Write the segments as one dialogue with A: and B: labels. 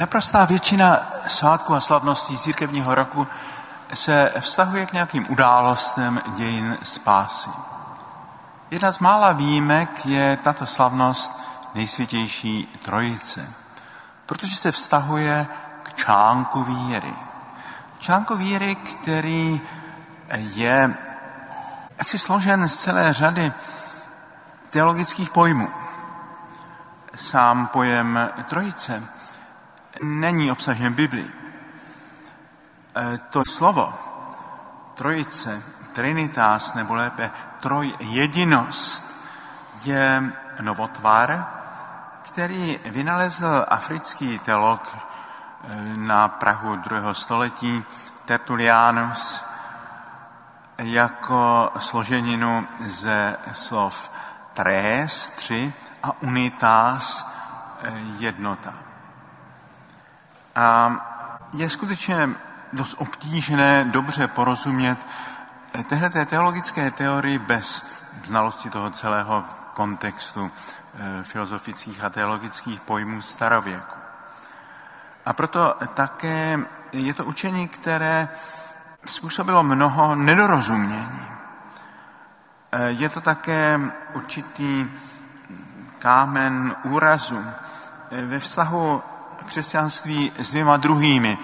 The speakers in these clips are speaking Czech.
A: Naprostá většina svátků a slavností církevního roku se vztahuje k nějakým událostem dějin spásy. Jedna z mála výjimek je tato slavnost nejsvětější trojice, protože se vztahuje k článku víry. Článku víry, který je jaksi složen z celé řady teologických pojmů. Sám pojem trojice není obsažen v Biblii. E, to slovo trojice, trinitas, nebo lépe trojjedinost, je novotvar, který vynalezl africký teolog e, na Prahu druhého století Tertulianus jako složeninu ze slov tres, tři, a unitas, e, jednota. A je skutečně dost obtížné dobře porozumět téhle teologické teorii bez znalosti toho celého kontextu eh, filozofických a teologických pojmů starověku. A proto také je to učení, které způsobilo mnoho nedorozumění. Eh, je to také určitý kámen úrazu eh, ve vztahu křesťanství s dvěma druhými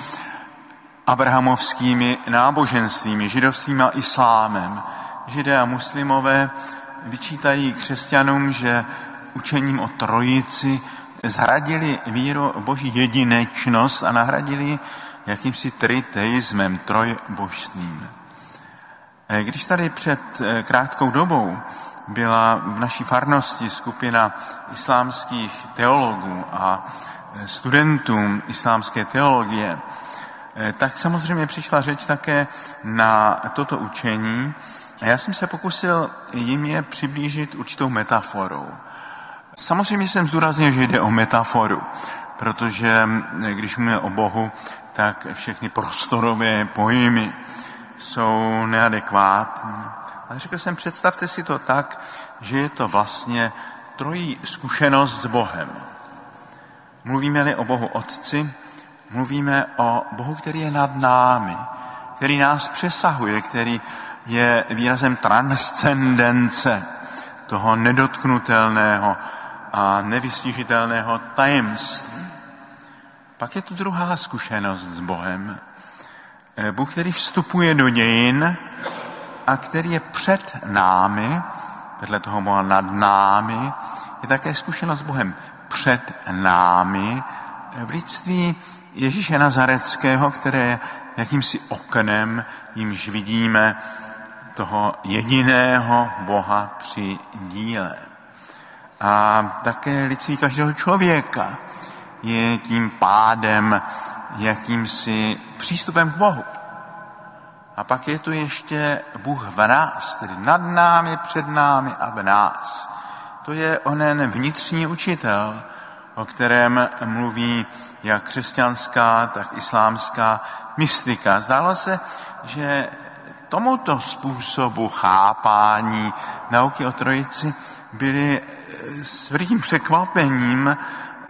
A: abrahamovskými náboženstvími, židovstvím a islámem. Židé a muslimové vyčítají křesťanům, že učením o trojici zhradili víru boží jedinečnost a nahradili jakýmsi triteismem, trojbožstvím. Eh, když tady před eh, krátkou dobou byla v naší farnosti skupina islámských teologů a studentům islámské teologie, eh, tak samozřejmě přišla řeč také na toto učení. A já jsem se pokusil jim je přiblížit určitou metaforou. Samozřejmě jsem zdůraznil, že jde o metaforu, protože eh, když mluvíme o Bohu, tak všechny prostorové pojmy jsou neadekvátní. Ale řekl jsem, představte si to tak, že je to vlastně trojí zkušenost s Bohem. Mluvíme-li o Bohu Otci, mluvíme o Bohu, který je nad námi, který nás přesahuje, který je výrazem transcendence toho nedotknutelného a nevystižitelného tajemství. Pak je tu druhá zkušenost s Bohem. Bůh, který vstupuje do dějin a který je před námi, vedle toho Boha nad námi, je také zkušenost s Bohem před námi v lidství Ježíše Nazareckého, které je jakýmsi oknem, jimž vidíme toho jediného Boha při díle. A také lidství každého člověka je tím pádem jakýmsi přístupem k Bohu. A pak je tu ještě Bůh v nás, tedy nad námi, před námi a v nás. To je onen vnitřní učitel, o kterém mluví jak křesťanská, tak islámská mystika. Zdálo se, že tomuto způsobu chápání nauky o trojici byli s velikým překvapením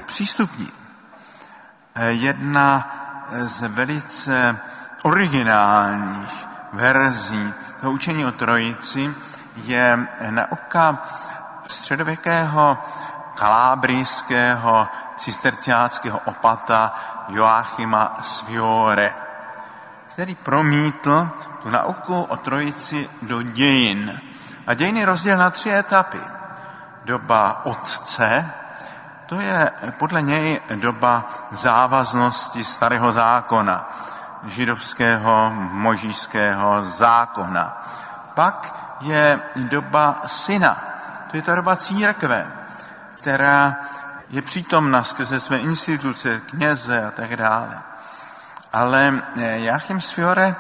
A: přístupní. Jedna z velice originálních verzí toho učení o trojici je nauka středověkého kalábrijského cisterciáckého opata Joachima Sviore, který promítl tu nauku o trojici do dějin. A dějiny rozdělil na tři etapy. Doba otce, to je podle něj doba závaznosti starého zákona, židovského možíského zákona. Pak je doba syna, to je ta doba církve, která je přítomna skrze své instituce, kněze a tak dále. Ale eh, Joachim Sfiore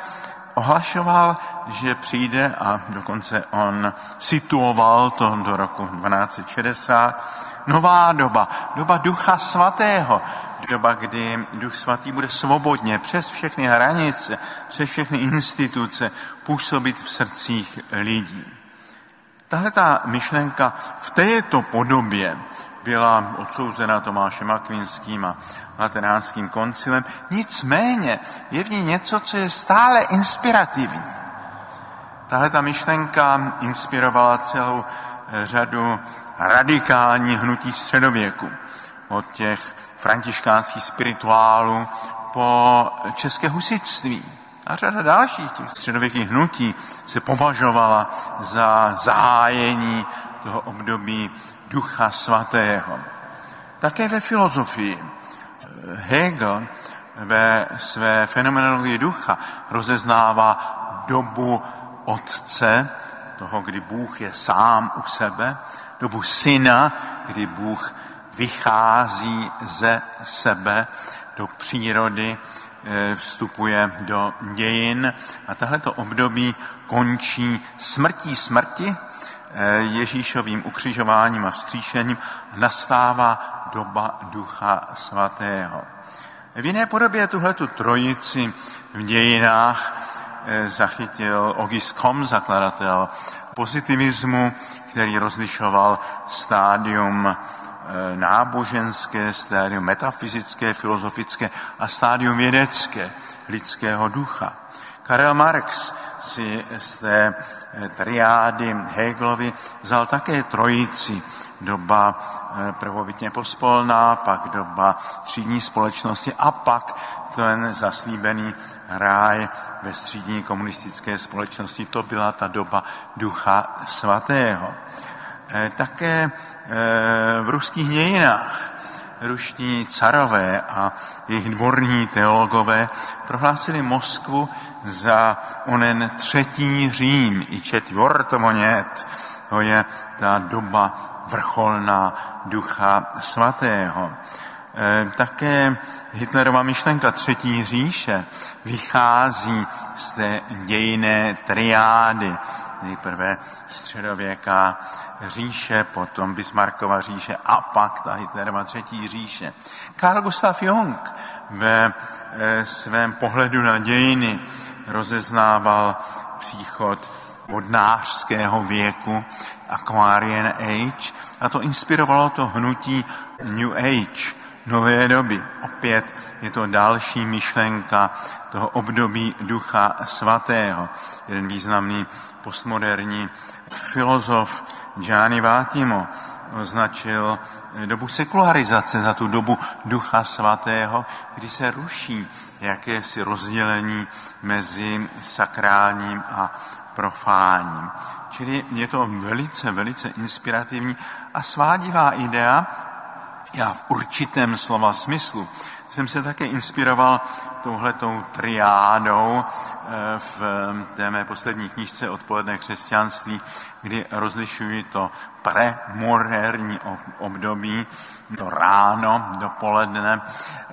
A: ohlašoval, že přijde a dokonce on situoval to do roku 1260, nová doba, doba Ducha Svatého, doba, kdy Duch Svatý bude svobodně přes všechny hranice, přes všechny instituce působit v srdcích lidí. Tahle ta myšlenka v této podobě byla odsouzena Tomášem Akvinským a Lateránským koncilem. Nicméně je v ní něco, co je stále inspirativní. Tahle ta myšlenka inspirovala celou eh, řadu radikální hnutí středověku. Od těch františkánských spirituálů po české husitství. A řada dalších těch středověkých hnutí se považovala za zájení toho období Ducha Svatého. Také ve filozofii. Hegel ve své fenomenologii ducha rozeznává dobu otce, toho, kdy Bůh je sám u sebe, dobu syna, kdy Bůh vychází ze sebe do přírody, eh, vstupuje do dějin a tohleto období končí smrtí smrti, eh, Ježíšovým ukřižováním a vzkříšením nastává doba Ducha Svatého. V jiné podobě tuhletu trojici v dějinách eh, zachytil Auguste Comte, zakladatel pozitivismu, který rozlišoval stádium Eh, náboženské, stádium metafyzické, filozofické a stádium vědecké lidského ducha. Karel Marx si z té eh, triády Hegelovi vzal také trojici. Doba eh, prvobytně pospolná, pak doba třídní společnosti a pak ten zaslíbený ráj ve střídní komunistické společnosti. To byla ta doba ducha svatého. Také Eh, v ruských dějinách ruští carové a jejich dvorní teologové prohlásili Moskvu za onen třetí Řím i četvrtomonět. To je ta doba vrcholná ducha svatého. Eh, také Hitlerova myšlenka třetí říše vychází z té dějiné triády. Nejprve středověká říše, potom Bismarckova říše a pak ta Hitlerova třetí říše. Karl Gustav Jung ve e, svém pohledu na dějiny rozeznával příchod vodnářského věku, Aquarian Age, a to inspirovalo to hnutí New Age, nové doby. Opět je to další myšlenka toho období ducha svatého. Jeden významný postmoderní filozof Gianni Vátimo označil dobu sekularizace za tu dobu ducha svatého, kdy se ruší jakési rozdělení mezi sakrálním a profáním. Čili je to velice, velice inspirativní a svádivá idea, já v určitém slova smyslu jsem se také inspiroval touhletou triádou v té mé poslední knižce Odpoledné křesťanství, kdy rozlišuji to premorérní období, to ráno, dopoledne,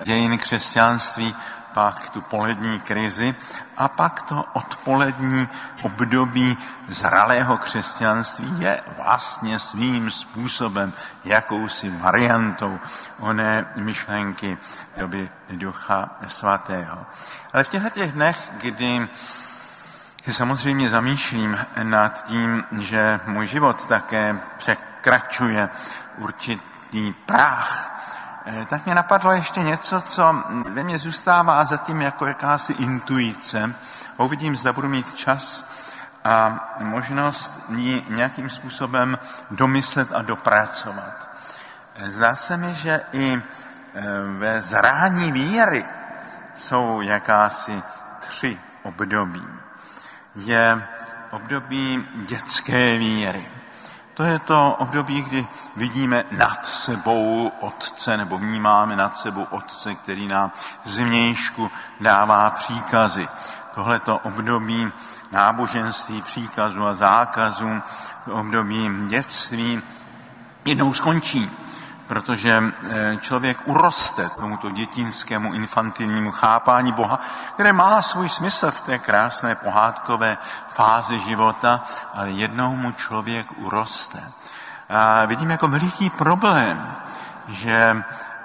A: dějiny křesťanství pak tu polední krizi a pak to odpolední období zralého křesťanství je vlastně svým způsobem jakousi variantou oné myšlenky doby Ducha Svatého. Ale v těchto těch dnech, kdy samozřejmě zamýšlím nad tím, že můj život také překračuje určitý práh tak mě napadlo ještě něco, co ve mně zůstává zatím jako jakási intuice. Uvidím, zda budu mít čas a možnost ji nějakým způsobem domyslet a dopracovat. Eh, zdá se mi, že i eh, ve zrání víry jsou jakási tři období. Je období dětské víry. To je to období, kdy vidíme nad sebou Otce, nebo vnímáme nad sebou Otce, který nám zvnějšku dává příkazy. Tohleto období náboženství, příkazů a zákazů, období dětství jednou skončí protože eh, člověk uroste tomuto dětinskému infantilnímu chápání Boha, které má svůj smysl v té krásné pohádkové fázi života, ale jednou mu člověk uroste. A vidím jako veliký problém, že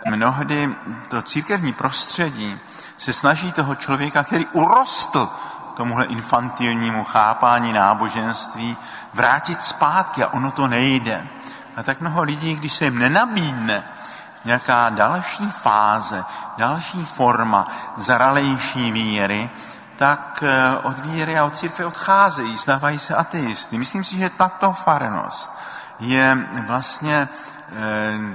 A: mnohdy to církevní prostředí se snaží toho člověka, který urostl tomuhle infantilnímu chápání náboženství, vrátit zpátky a ono to nejde. A tak mnoho lidí, když se jim nenabídne nějaká další fáze, další forma zralejší víry, tak eh, od víry a od církve odcházejí, stávají se ateisty. Myslím si, že tato farnost je vlastně eh,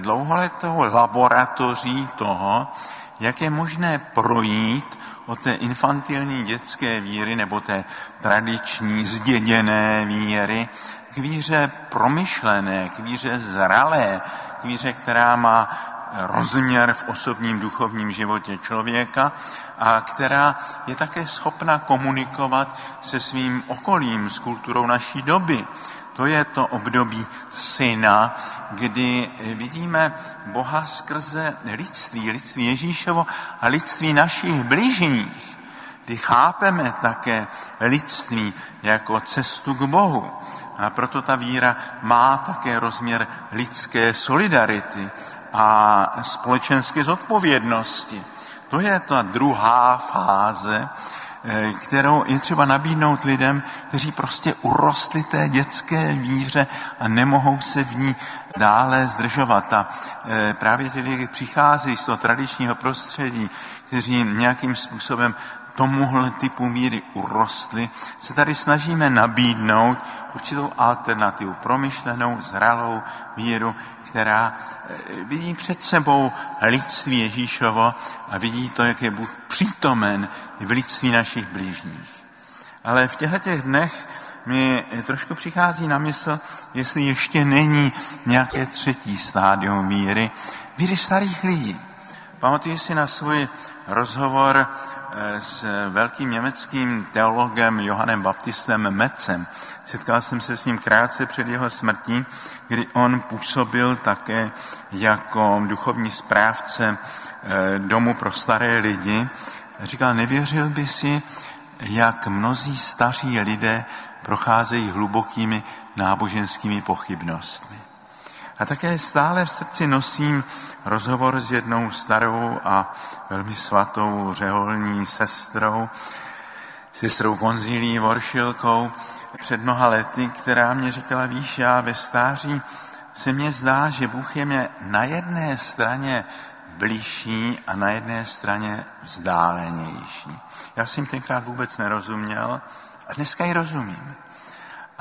A: dlouholetou laboratoří toho, jak je možné projít od té infantilní dětské víry nebo té tradiční zděděné víry k víře promyšlené, k víře zralé, k víře, která má rozměr v osobním duchovním životě člověka a která je také schopna komunikovat se svým okolím, s kulturou naší doby. To je to období syna, kdy vidíme Boha skrze lidství, lidství Ježíšovo a lidství našich bližních, kdy chápeme také lidství jako cestu k Bohu. A proto ta víra má také rozměr lidské solidarity a společenské zodpovědnosti. To je ta druhá fáze, eh, kterou je třeba nabídnout lidem, kteří prostě urostli té dětské víře a nemohou se v ní dále zdržovat. A eh, právě ti lidi přichází z toho tradičního prostředí, kteří nějakým způsobem tomuhle typu míry urostli, se tady snažíme nabídnout určitou alternativu, promyšlenou, zralou víru, která eh, vidí před sebou lidství Ježíšovo a vidí to, jak je Bůh přítomen v lidství našich blížních. Ale v těchto těch dnech mi trošku přichází na mysl, jestli ještě není nějaké třetí stádium víry, víry starých lidí. Pamatuji si na svůj rozhovor s velkým německým teologem Johannem Baptistem Metzem. Setkal jsem se s ním krátce před jeho smrtí, kdy on působil také jako duchovní správce eh, domu pro staré lidi. Říkal, nevěřil by si, jak mnozí staří lidé procházejí hlubokými náboženskými pochybnostmi. A také stále v srdci nosím rozhovor s jednou starou a velmi svatou řeholní sestrou, sestrou Konzílí Voršilkou, před mnoha lety, která mě říkala, víš, já ve stáří se mně zdá, že Bůh je mě na jedné straně blížší a na jedné straně vzdálenější. Já jsem tenkrát vůbec nerozuměl a dneska ji rozumím.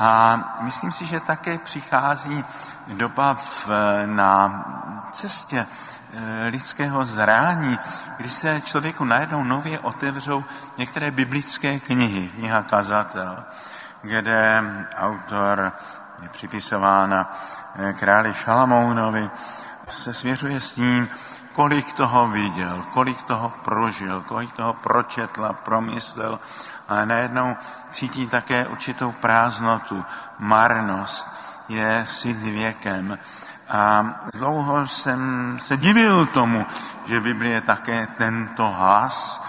A: A myslím si, že také přichází doba v, na cestě eh, lidského zrání, kdy se člověku najednou nově otevřou některé biblické knihy, kniha Kazatel, kde autor je připisována eh, králi Šalamounovi, se svěřuje s tím, kolik toho viděl, kolik toho prožil, kolik toho pročetl a promyslel, ale najednou cítí také určitou prázdnotu, marnost, je syn věkem. A dlouho jsem se divil tomu, že je také tento hlas.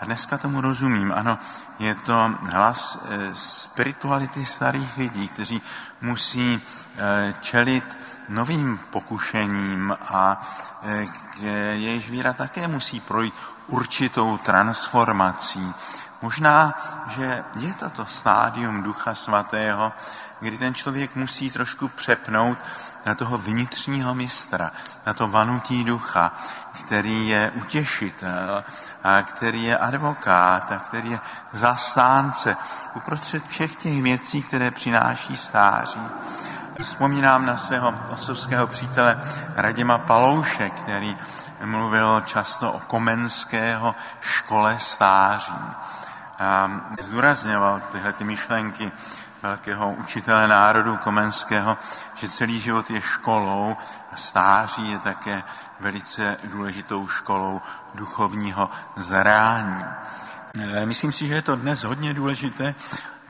A: A dneska tomu rozumím. Ano, je to hlas eh, spirituality starých lidí, kteří musí eh, čelit novým pokušením a eh, jejíž víra také musí projít určitou transformací. Možná, že je to to stádium Ducha Svatého, kdy ten člověk musí trošku přepnout na toho vnitřního mistra, na to vanutí ducha, který je utěšitel, a který je advokát, a který je zastánce uprostřed všech těch věcí, které přináší stáří. Vzpomínám na svého otcovského přítele Radima Palouše, který mluvil často o komenského škole stáří. A zdůrazňoval tyhle ty myšlenky velkého učitele národu komenského, že celý život je školou a stáří je také velice důležitou školou duchovního zrání. E, myslím si, že je to dnes hodně důležité,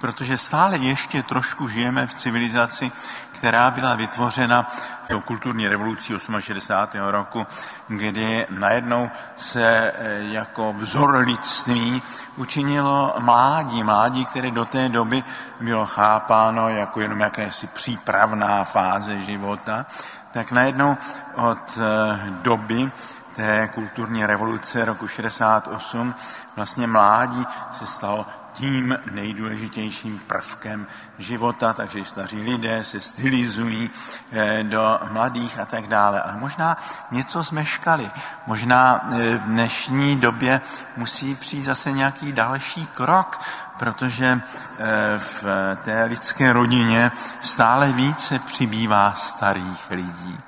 A: protože stále ještě trošku žijeme v civilizaci, která byla vytvořena tou kulturní revolucí 68. roku, kdy najednou se e, jako vzor lidství učinilo mládí, mládí, které do té doby bylo chápáno jako jenom jakési přípravná fáze života, tak najednou od e, doby té kulturní revoluce roku 68 vlastně mládí se stalo tím nejdůležitějším prvkem života, takže staří lidé se stylizují eh, do mladých a tak dále. Ale možná něco zmeškali. Možná eh, v dnešní době musí přijít zase nějaký další krok, protože eh, v té lidské rodině stále více přibývá starých lidí.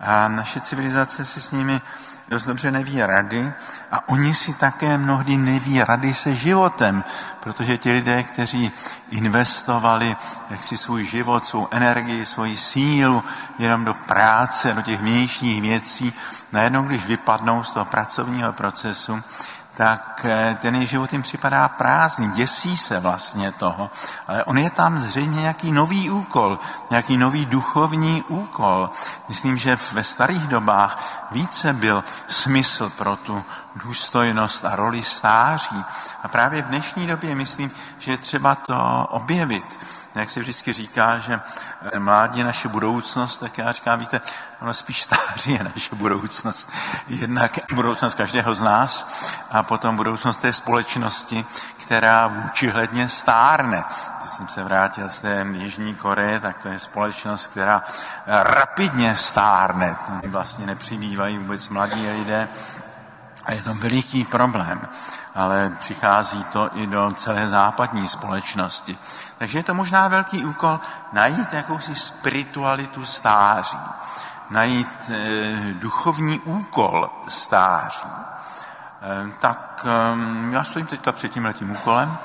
A: A naše civilizace si s nimi dost dobře neví rady a oni si také mnohdy neví rady se životem, protože ti lidé, kteří investovali jaksi svůj život, svou energii, svoji sílu jenom do práce, do těch vnějších věcí, najednou, když vypadnou z toho pracovního procesu, tak eh, ten jejich život jim připadá prázdný, děsí se vlastně toho. Ale on je tam zřejmě nějaký nový úkol, nějaký nový duchovní úkol. Myslím, že ve starých dobách více byl smysl pro tu důstojnost a roli stáří. A právě v dnešní době myslím, že je třeba to objevit jak se vždycky říká, že eh, mládí je naše budoucnost, tak já říkám, víte, ono spíš stáří je naše budoucnost. Jednak budoucnost každého z nás a potom budoucnost té společnosti, která vůčihledně stárne. Když jsem se vrátil z té Jižní Koreje, tak to je společnost, která rapidně stárne. Vlastně nepřibývají vůbec mladí lidé, a je to veliký problém, ale přichází to i do celé západní společnosti. Takže je to možná velký úkol najít jakousi spiritualitu stáří, najít e, duchovní úkol stáří. E, tak e, já stojím teďka před tím letím úkolem,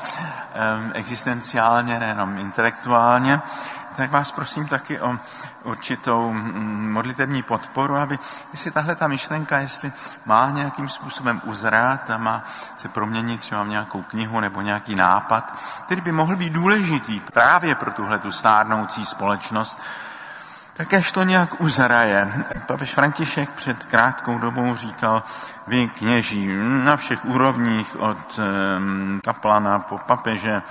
A: e, existenciálně, nejenom intelektuálně, tak vás prosím taky o určitou mm, modlitevní podporu, aby jestli tahle ta myšlenka, jestli má nějakým způsobem uzrát a má se proměnit třeba v nějakou knihu nebo nějaký nápad, který by mohl být důležitý právě pro tuhle tu stárnoucí společnost, tak až to nějak uzraje. Papež František před krátkou dobou říkal, vy kněží na všech úrovních, od kaplana po papeže,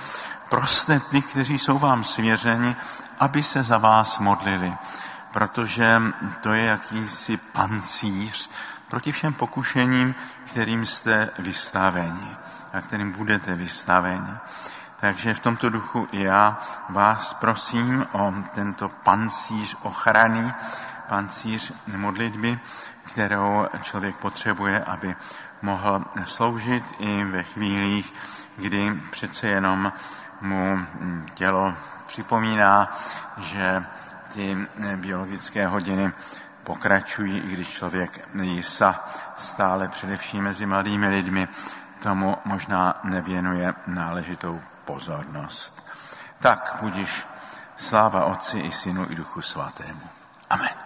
A: proste ty, kteří jsou vám svěřeni, aby se za vás modlili, protože to je jakýsi pancíř proti všem pokušením, kterým jste vystaveni a kterým budete vystaveni. Takže v tomto duchu i já vás prosím o tento pancíř ochrany, pancíř modlitby, kterou člověk potřebuje, aby mohl sloužit i ve chvílích, kdy přece jenom mu tělo připomíná, že ty biologické hodiny pokračují, i když člověk jisa stále především mezi mladými lidmi tomu možná nevěnuje náležitou pozornost. Tak budiš sláva Otci i Synu i Duchu Svatému. Amen.